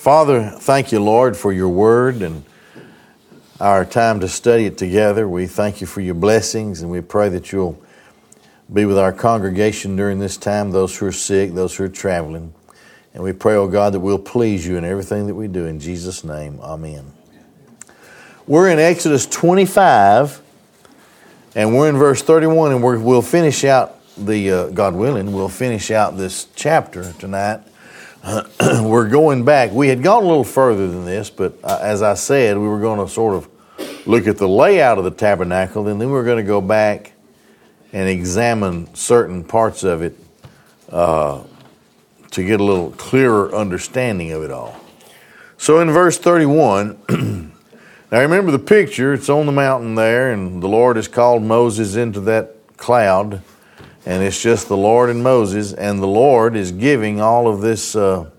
Father, thank you, Lord, for your word and our time to study it together. We thank you for your blessings and we pray that you'll be with our congregation during this time, those who are sick, those who are traveling. And we pray, oh God, that we'll please you in everything that we do. In Jesus' name, amen. We're in Exodus 25, and we're in verse 31, and we will finish out the, uh, God willing, we'll finish out this chapter tonight. we're going back. We had gone a little further than this, but uh, as I said, we were going to sort of look at the layout of the tabernacle, and then we we're going to go back and examine certain parts of it uh, to get a little clearer understanding of it all. So in verse 31, now remember the picture, it's on the mountain there, and the Lord has called Moses into that cloud, and it's just the Lord and Moses, and the Lord is giving all of this uh,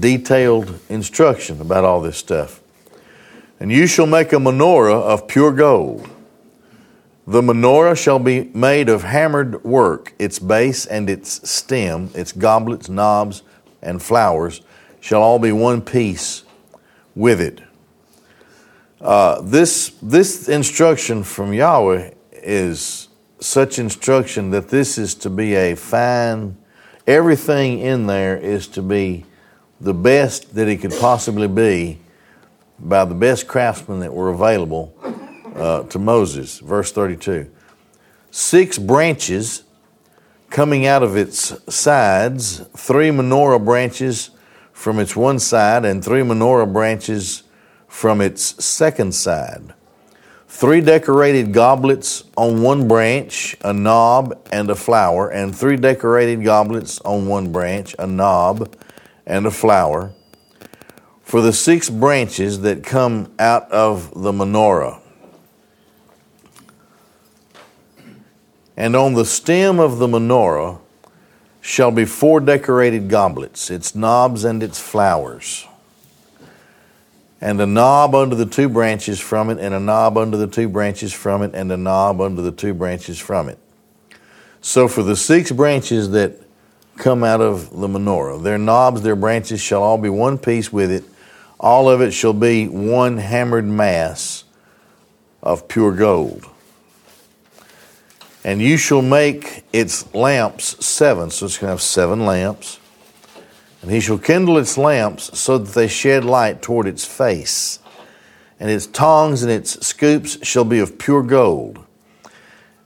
detailed instruction about all this stuff. And you shall make a menorah of pure gold. The menorah shall be made of hammered work, its base and its stem, its goblets, knobs, and flowers shall all be one piece with it. Uh, this, this instruction from Yahweh is such instruction that this is to be a fine, everything in there is to be the best that it could possibly be by the best craftsmen that were available uh, to Moses. Verse 32. Six branches coming out of its sides, three menorah branches from its one side, and three menorah branches from its second side. Three decorated goblets on one branch, a knob and a flower, and three decorated goblets on one branch, a knob and a flower, for the six branches that come out of the menorah. And on the stem of the menorah shall be four decorated goblets, its knobs and its flowers. And a knob under the two branches from it, and a knob under the two branches from it, and a knob under the two branches from it. So for the six branches that come out of the menorah, their knobs, their branches shall all be one piece with it. All of it shall be one hammered mass of pure gold. And you shall make its lamps seven. So it's going to have seven lamps. And he shall kindle its lamps so that they shed light toward its face. And its tongs and its scoops shall be of pure gold.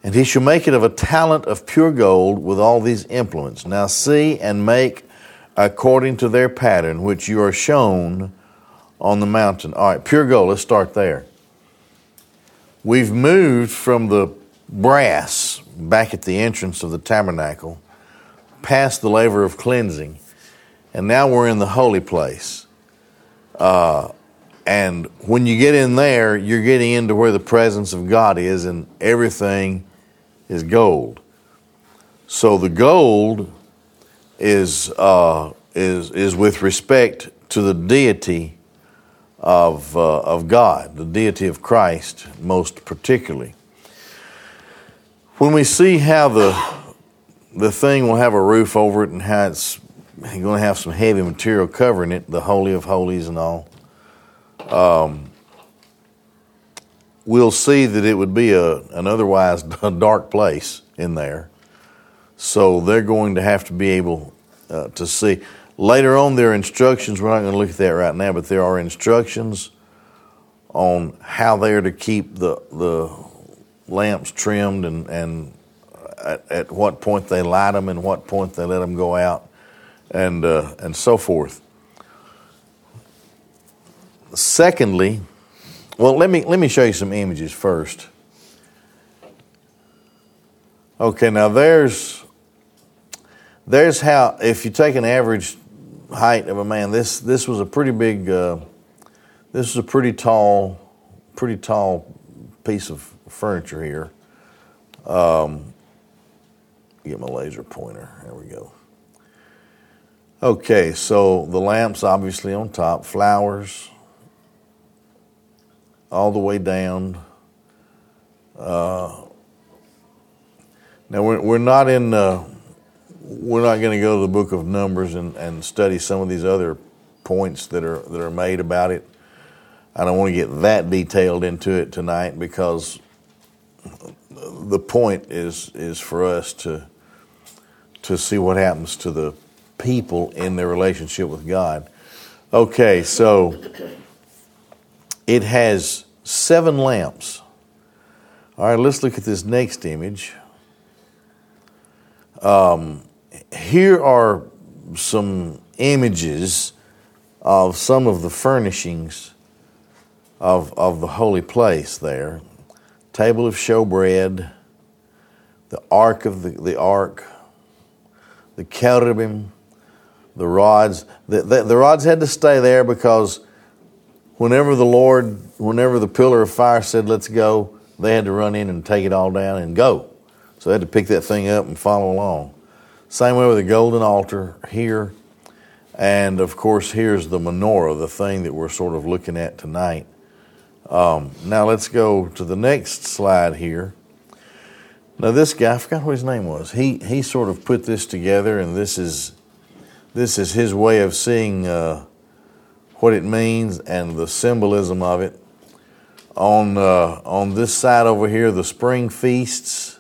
And he shall make it of a talent of pure gold with all these implements. Now see and make according to their pattern, which you are shown on the mountain. All right, pure gold, let's start there. We've moved from the brass back at the entrance of the tabernacle, past the laver of cleansing, and now we're in the holy place. Uh, and when you get in there, you're getting into where the presence of God is, and everything is gold. So the gold is uh, is is with respect to the deity of uh, of God, the deity of Christ, most particularly when we see how the the thing will have a roof over it and how it's going to have some heavy material covering it, the holy of holies and all, um, we'll see that it would be a an otherwise dark place in there. So they're going to have to be able uh, to see. Later on, there are instructions. We're not going to look at that right now, but there are instructions on how they are to keep the the lamps trimmed and, and at, at, what point they light them and what point they let them go out and, uh, and so forth. Secondly, well, let me, let me show you some images first. Okay, now there's, there's how, if you take an average height of a man, this, this was a pretty big, uh, this is a pretty tall, pretty tall piece of furniture here. Um, get my laser pointer. There we go. Okay, so the lamps obviously on top, flowers all the way down. Uh, now we're, we're not in. Uh, we're not going to go to the book of Numbers and, and study some of these other points that are that are made about it. I don't want to get that detailed into it tonight because the point is is for us to to see what happens to the people in their relationship with God. Okay, so it has seven lamps. All right, let's look at this next image. Um, here are some images of some of the furnishings of, of the holy place there table of showbread, the ark of the, the ark, the cherubim, the rods. The, the, the rods had to stay there because whenever the Lord, whenever the pillar of fire said, let's go, they had to run in and take it all down and go. So they had to pick that thing up and follow along. Same way with the golden altar here. And of course, here's the menorah, the thing that we're sort of looking at tonight. Um, now let's go to the next slide here. Now this guy, I forgot what his name was. He he sort of put this together, and this is this is his way of seeing uh, what it means and the symbolism of it. On uh, on this side over here, the spring feasts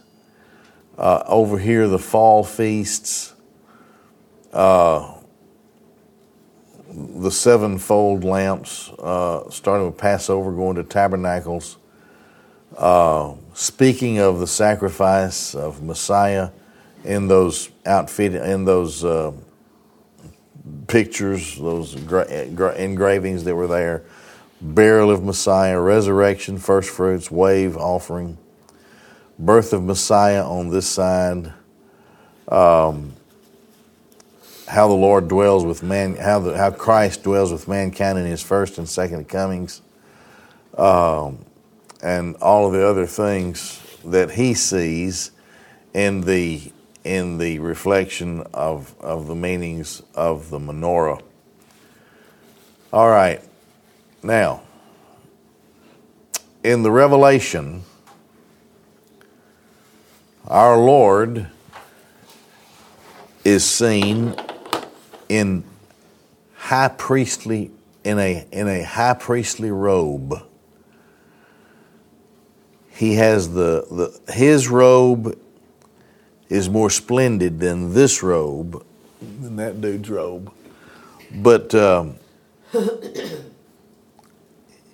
uh, over here, the fall feasts, uh, the sevenfold lamps, uh, starting with Passover, going to tabernacles. Uh, speaking of the sacrifice of Messiah in those outfit, in those uh, pictures, those gra- gra- engravings that were there, burial of Messiah, resurrection, first fruits, wave offering. Birth of Messiah on this side, um, how the Lord dwells with man, how the, how Christ dwells with mankind in His first and second comings, um, and all of the other things that He sees in the in the reflection of of the meanings of the menorah. All right, now in the Revelation our Lord is seen in high priestly in a in a high priestly robe. He has the, the his robe is more splendid than this robe, than that dude's robe. But um,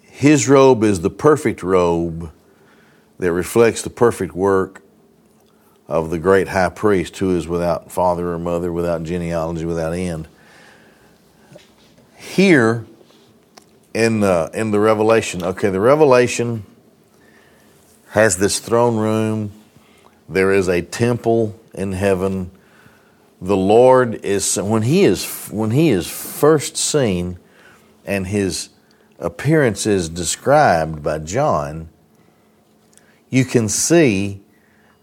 his robe is the perfect robe that reflects the perfect work of the great high priest who is without father or mother, without genealogy, without end. Here in in the Revelation, okay, the Revelation has this throne room. There is a temple in heaven. The Lord is when he is when he is first seen, and his appearance is described by John. You can see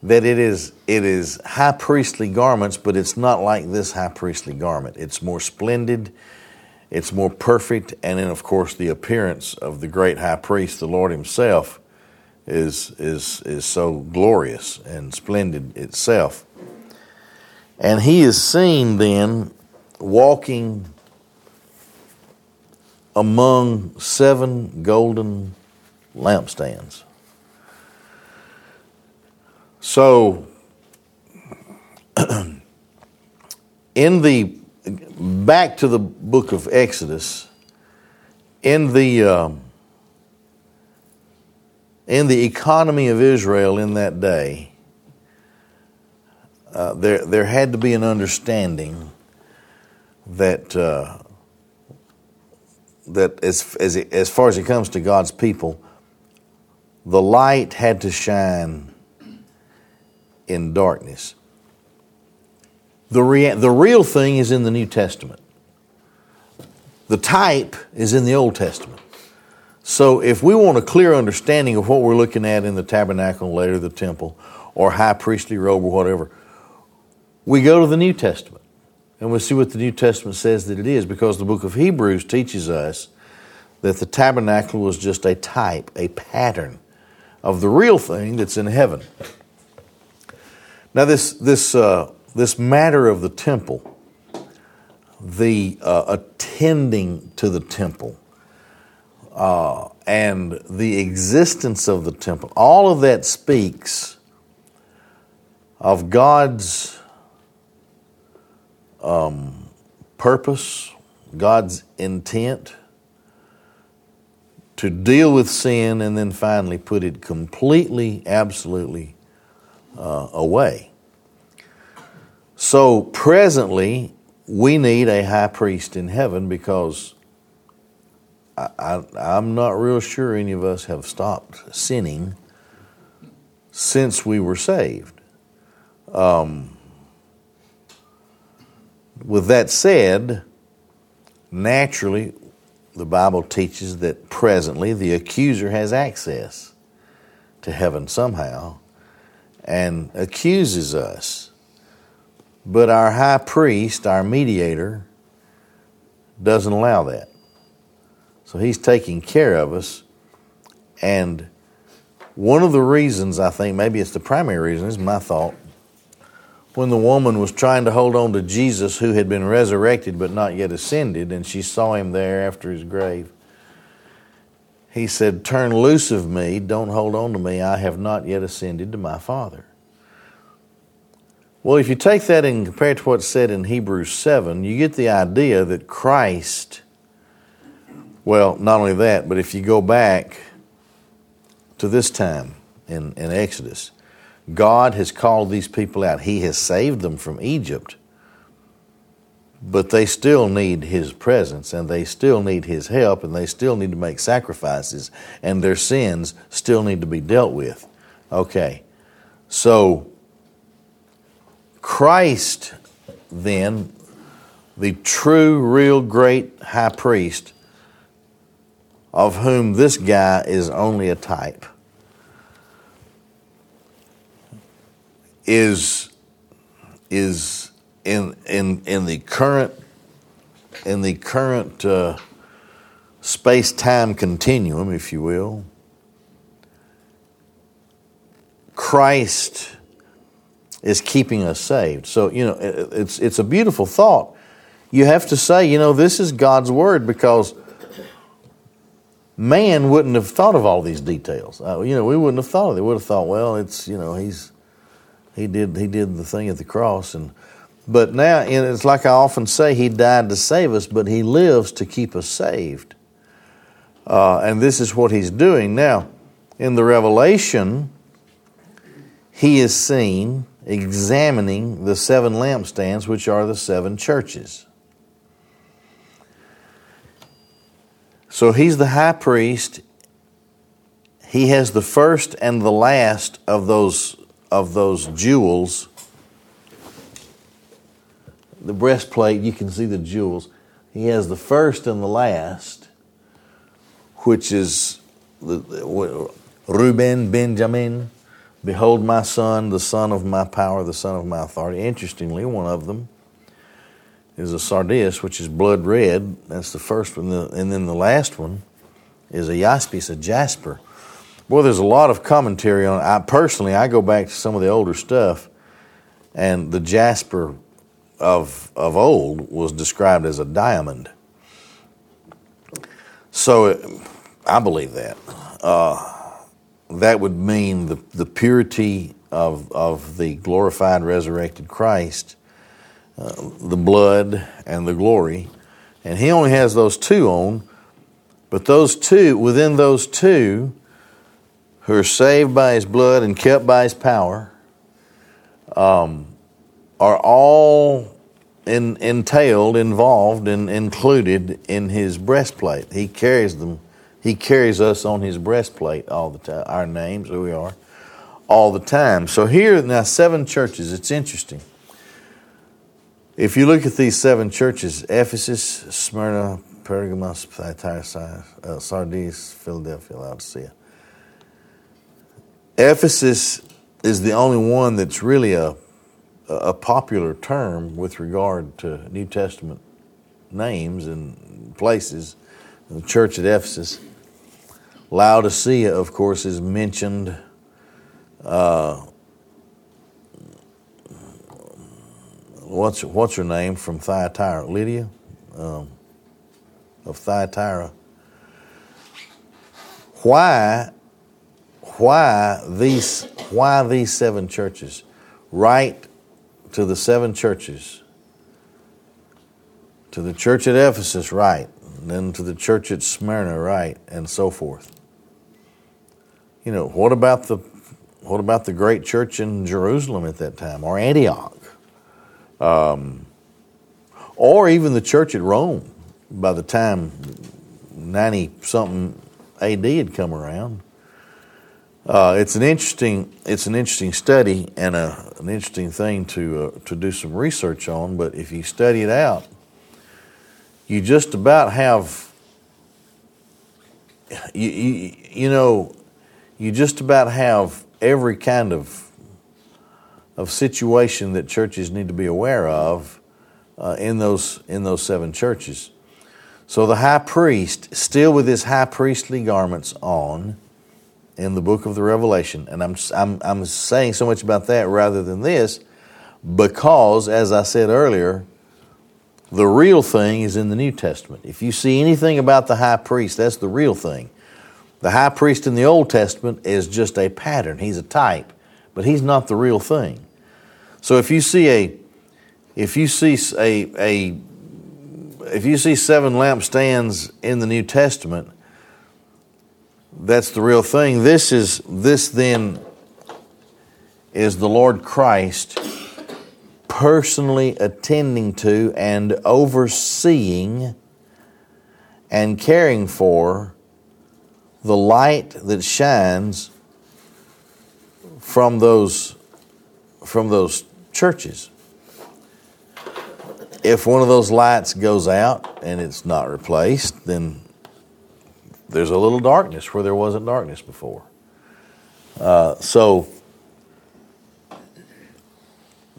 that it is it is high priestly garments, but it's not like this high priestly garment. It's more splendid, it's more perfect, and then of course the appearance of the great high priest, the Lord Himself, is is is so glorious and splendid itself. And he is seen then walking among seven golden lampstands. So, in the back to the book of Exodus, in the um, in the economy of Israel in that day, uh, there there had to be an understanding that uh, that as as it, as far as it comes to God's people, the light had to shine in darkness. The, rea- the real thing is in the New Testament. The type is in the Old Testament. So if we want a clear understanding of what we're looking at in the tabernacle, later the temple, or high priestly robe or whatever, we go to the New Testament and we see what the New Testament says that it is because the book of Hebrews teaches us that the tabernacle was just a type, a pattern of the real thing that's in heaven. Now, this, this, uh, this matter of the temple, the uh, attending to the temple uh, and the existence of the temple, all of that speaks of God's um, purpose, God's intent to deal with sin and then finally put it completely, absolutely uh, away. So, presently, we need a high priest in heaven because I, am not real sure any of us have stopped sinning since we were saved. Um, with that said, naturally, the Bible teaches that presently the accuser has access to heaven somehow and accuses us. But our high priest, our mediator, doesn't allow that. So he's taking care of us. And one of the reasons, I think, maybe it's the primary reason, is my thought, when the woman was trying to hold on to Jesus who had been resurrected but not yet ascended, and she saw him there after his grave, he said, Turn loose of me, don't hold on to me, I have not yet ascended to my Father. Well, if you take that and compare it to what's said in Hebrews 7, you get the idea that Christ well, not only that, but if you go back to this time in, in Exodus, God has called these people out. He has saved them from Egypt, but they still need His presence and they still need His help and they still need to make sacrifices and their sins still need to be dealt with. Okay, so Christ, then, the true, real, great high priest, of whom this guy is only a type, is, is in, in, in the current, in the current uh, space time continuum, if you will, Christ is keeping us saved. So, you know, it's, it's a beautiful thought. You have to say, you know, this is God's word because man wouldn't have thought of all these details. Uh, you know, we wouldn't have thought of it. We would have thought, well, it's you know, he's he did he did the thing at the cross, and but now and it's like I often say, he died to save us, but he lives to keep us saved, uh, and this is what he's doing now. In the Revelation, he is seen examining the seven lampstands, which are the seven churches. So he's the high priest. He has the first and the last of those of those jewels. The breastplate, you can see the jewels. He has the first and the last, which is the, Reuben, Benjamin. Behold, my son, the son of my power, the son of my authority. Interestingly, one of them is a sardius, which is blood red. That's the first one. And then the last one is a jaspis, a jasper. Boy, there's a lot of commentary on it. I personally, I go back to some of the older stuff, and the jasper of of old was described as a diamond. So, I believe that. Uh, that would mean the the purity of of the glorified, resurrected Christ uh, the blood and the glory. And he only has those two on, but those two, within those two, who are saved by his blood and kept by his power, um, are all in, entailed, involved, and included in his breastplate. He carries them. He carries us on his breastplate all the time. Our names, who we are, all the time. So here now, seven churches. It's interesting. If you look at these seven churches Ephesus, Smyrna, Pergamos, Thyatira, uh, Sardis, Philadelphia, Laodicea. Ephesus is the only one that's really a, a popular term with regard to New Testament names and places. The church at Ephesus. Laodicea, of course, is mentioned uh, what's what's her name from Thyatira? Lydia um, of Thyatira. Why why these why these seven churches? Write to the seven churches. To the church at Ephesus, right. And then to the church at Smyrna, right, and so forth. You know, what about the what about the great church in Jerusalem at that time, or Antioch, um, or even the church at Rome? By the time ninety something AD had come around, uh, it's an interesting it's an interesting study and a, an interesting thing to uh, to do some research on. But if you study it out, you just about have you, you, you know you just about have every kind of of situation that churches need to be aware of uh, in those in those seven churches. So the high priest, still with his high priestly garments on, in the book of the Revelation, and I'm I'm I'm saying so much about that rather than this, because as I said earlier, the real thing is in the New Testament. If you see anything about the high priest, that's the real thing. The high priest in the Old Testament is just a pattern, he's a type, but he's not the real thing. So if you see a if you see a, a if you see seven lampstands in the New Testament, that's the real thing. This is this then is the Lord Christ personally attending to and overseeing and caring for the light that shines from those from those churches. If one of those lights goes out and it's not replaced, then there's a little darkness where there wasn't darkness before. Uh, so,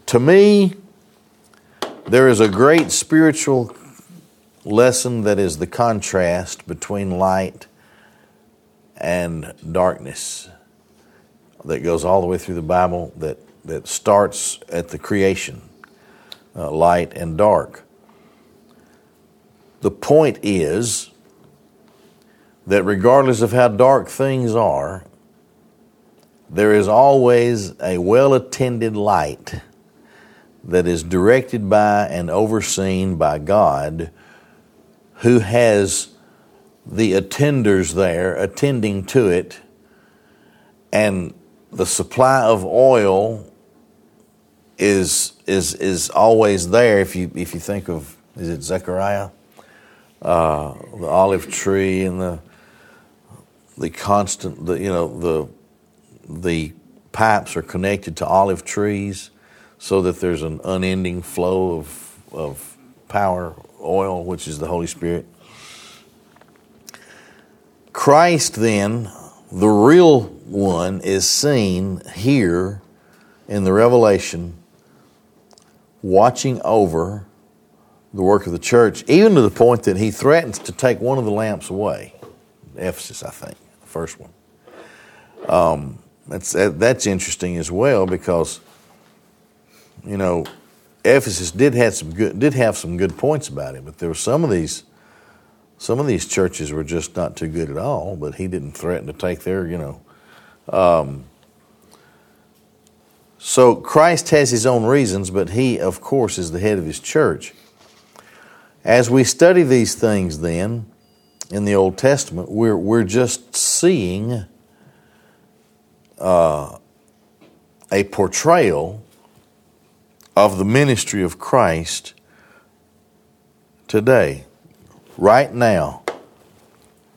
to me, there is a great spiritual lesson that is the contrast between light and darkness that goes all the way through the Bible that, that starts at the creation, uh, light and dark. The point is that regardless of how dark things are, there is always a well attended light that is directed by and overseen by God who has the attenders there attending to it, and the supply of oil is is is always there. If you if you think of is it Zechariah, uh, the olive tree and the the constant the you know the the pipes are connected to olive trees so that there's an unending flow of of power oil which is the holy spirit Christ, then, the real one, is seen here in the Revelation watching over the work of the church, even to the point that he threatens to take one of the lamps away. Ephesus, I think, the first one. Um, that's, that's interesting as well because, you know, Ephesus did have some good did have some good points about it, but there were some of these some of these churches were just not too good at all, but he didn't threaten to take their, you know. Um, so Christ has his own reasons, but he, of course, is the head of his church. As we study these things, then, in the Old Testament, we're, we're just seeing uh, a portrayal of the ministry of Christ today right now,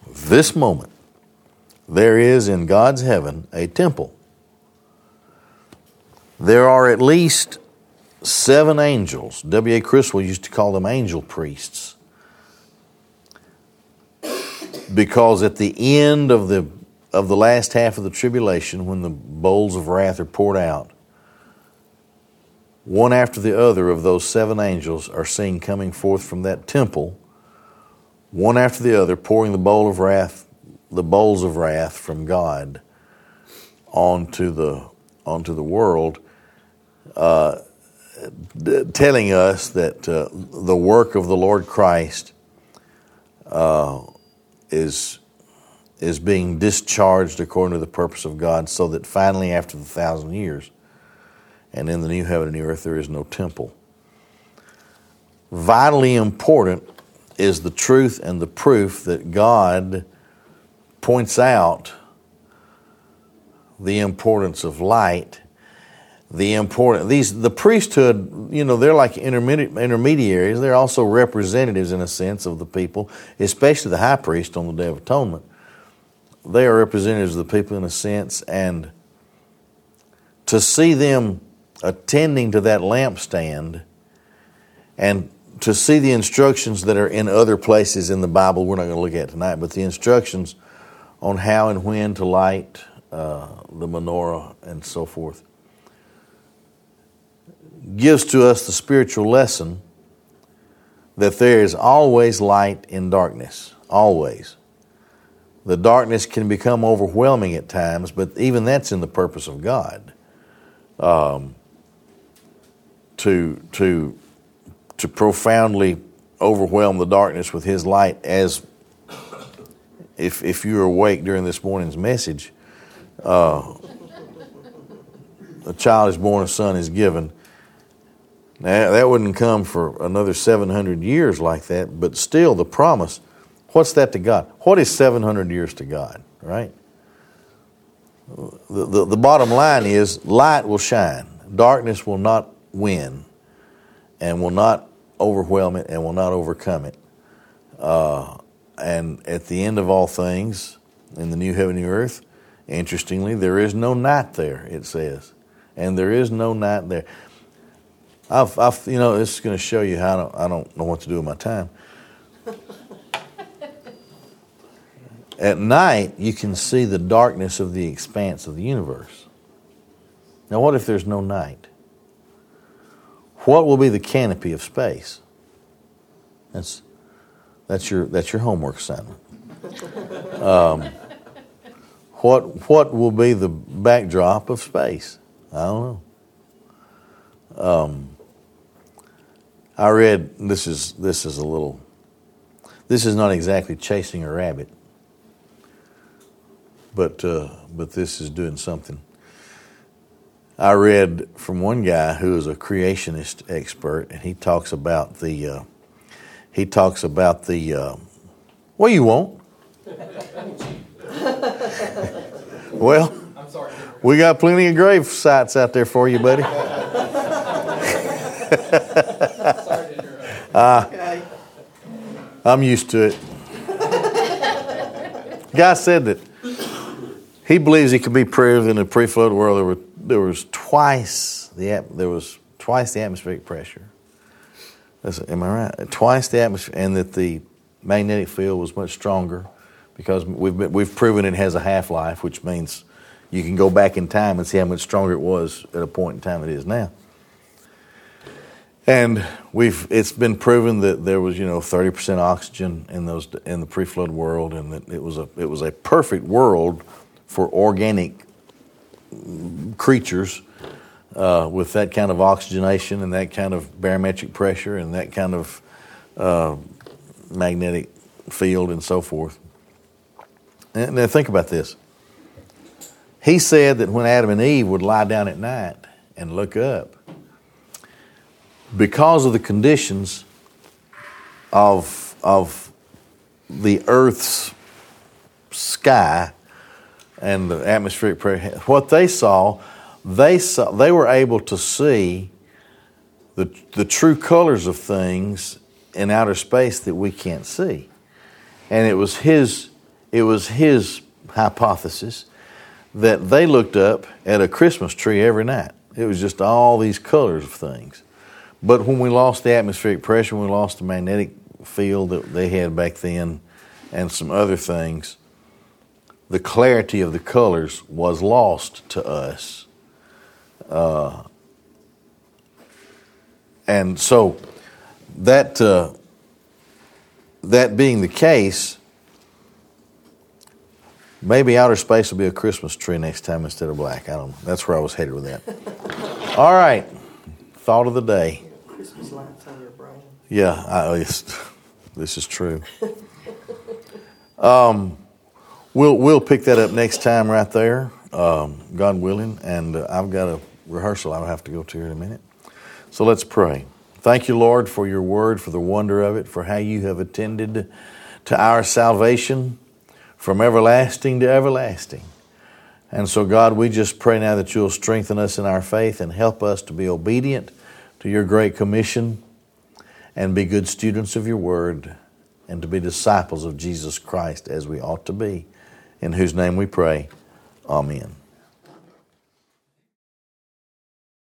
this moment, there is in God's heaven a temple. There are at least seven angels. W.A. Criswell used to call them angel priests. Because at the end of the of the last half of the tribulation, when the bowls of wrath are poured out, one after the other of those seven angels are seen coming forth from that temple one after the other, pouring the bowl of wrath, the bowls of wrath from God onto the onto the world. Uh, telling us that uh, the work of the Lord Christ uh, is is being discharged according to the purpose of God, so that finally, after the thousand years, and in the new heaven and new earth, there is no temple. Vitally important is the truth and the proof that God points out the importance of light the important these the priesthood you know they're like intermediate, intermediaries. They're also representatives in a sense of the people especially the high priest on the day of atonement. They are representatives of the people in a sense and to see them attending to that lampstand and to see the instructions that are in other places in the bible we're not going to look at tonight but the instructions on how and when to light uh, the menorah and so forth gives to us the spiritual lesson that there is always light in darkness. Always. The darkness can become overwhelming at times, but even that's in the purpose of God. Um, to to to profoundly overwhelm the darkness with His light, as if if you're awake during this morning's message, uh, a child is born, a son is given. Now, that wouldn't come for another 700 years like that, but still the promise, what's that to God? What is 700 years to God, right? The, the, the bottom line is light will shine, darkness will not win, and will not overwhelm it, and will not overcome it. Uh, and at the end of all things, in the new heaven and new earth, interestingly, there is no night there, it says. And there is no night there. I've, I've, you know, this is going to show you how I don't, I don't know what to do with my time. At night, you can see the darkness of the expanse of the universe. Now, what if there's no night? What will be the canopy of space? That's, that's, your, that's your homework assignment. Um, what, what will be the backdrop of space? I don't know. Um, I read this is this is a little this is not exactly chasing a rabbit, but uh, but this is doing something. I read from one guy who is a creationist expert, and he talks about the uh, he talks about the uh, what you want? well, we got plenty of grave sites out there for you, buddy. uh, I'm used to it. Guy said that he believes it can be proved in the pre-flood world there, were, there was twice the there was twice the atmospheric pressure. am I right? Twice the atmosphere, and that the magnetic field was much stronger because we've been, we've proven it has a half life, which means you can go back in time and see how much stronger it was at a point in time it is now. And we've it's been proven that there was you know 30% oxygen in those in the pre-flood world, and that it was a it was a perfect world for organic creatures uh, with that kind of oxygenation and that kind of barometric pressure and that kind of uh, magnetic field and so forth. And now think about this. He said that when Adam and Eve would lie down at night and look up, because of the conditions of, of the earth's sky and the atmospheric pressure, what they saw, they saw they were able to see the, the true colors of things in outer space that we can't see. And it was his it was his hypothesis that they looked up at a Christmas tree every night. It was just all these colors of things. But when we lost the atmospheric pressure, we lost the magnetic field that they had back then, and some other things, the clarity of the colors was lost to us. Uh, and so, that uh, that being the case, maybe outer space will be a Christmas tree next time instead of black. I don't. know. That's where I was headed with that. All right thought of the day. Christmas lights on your brain. Yeah, I, this is true. um, we'll we'll pick that up next time right there, um, God willing. And uh, I've got a rehearsal I'll have to go to here in a minute. So let's pray. Thank you, Lord, for your word, for the wonder of it, for how you have attended to our salvation from everlasting to everlasting. And so, God, we just pray now that you'll strengthen us in our faith and help us to be obedient to your great commission and be good students of your word and to be disciples of Jesus Christ as we ought to be. In whose name we pray. Amen.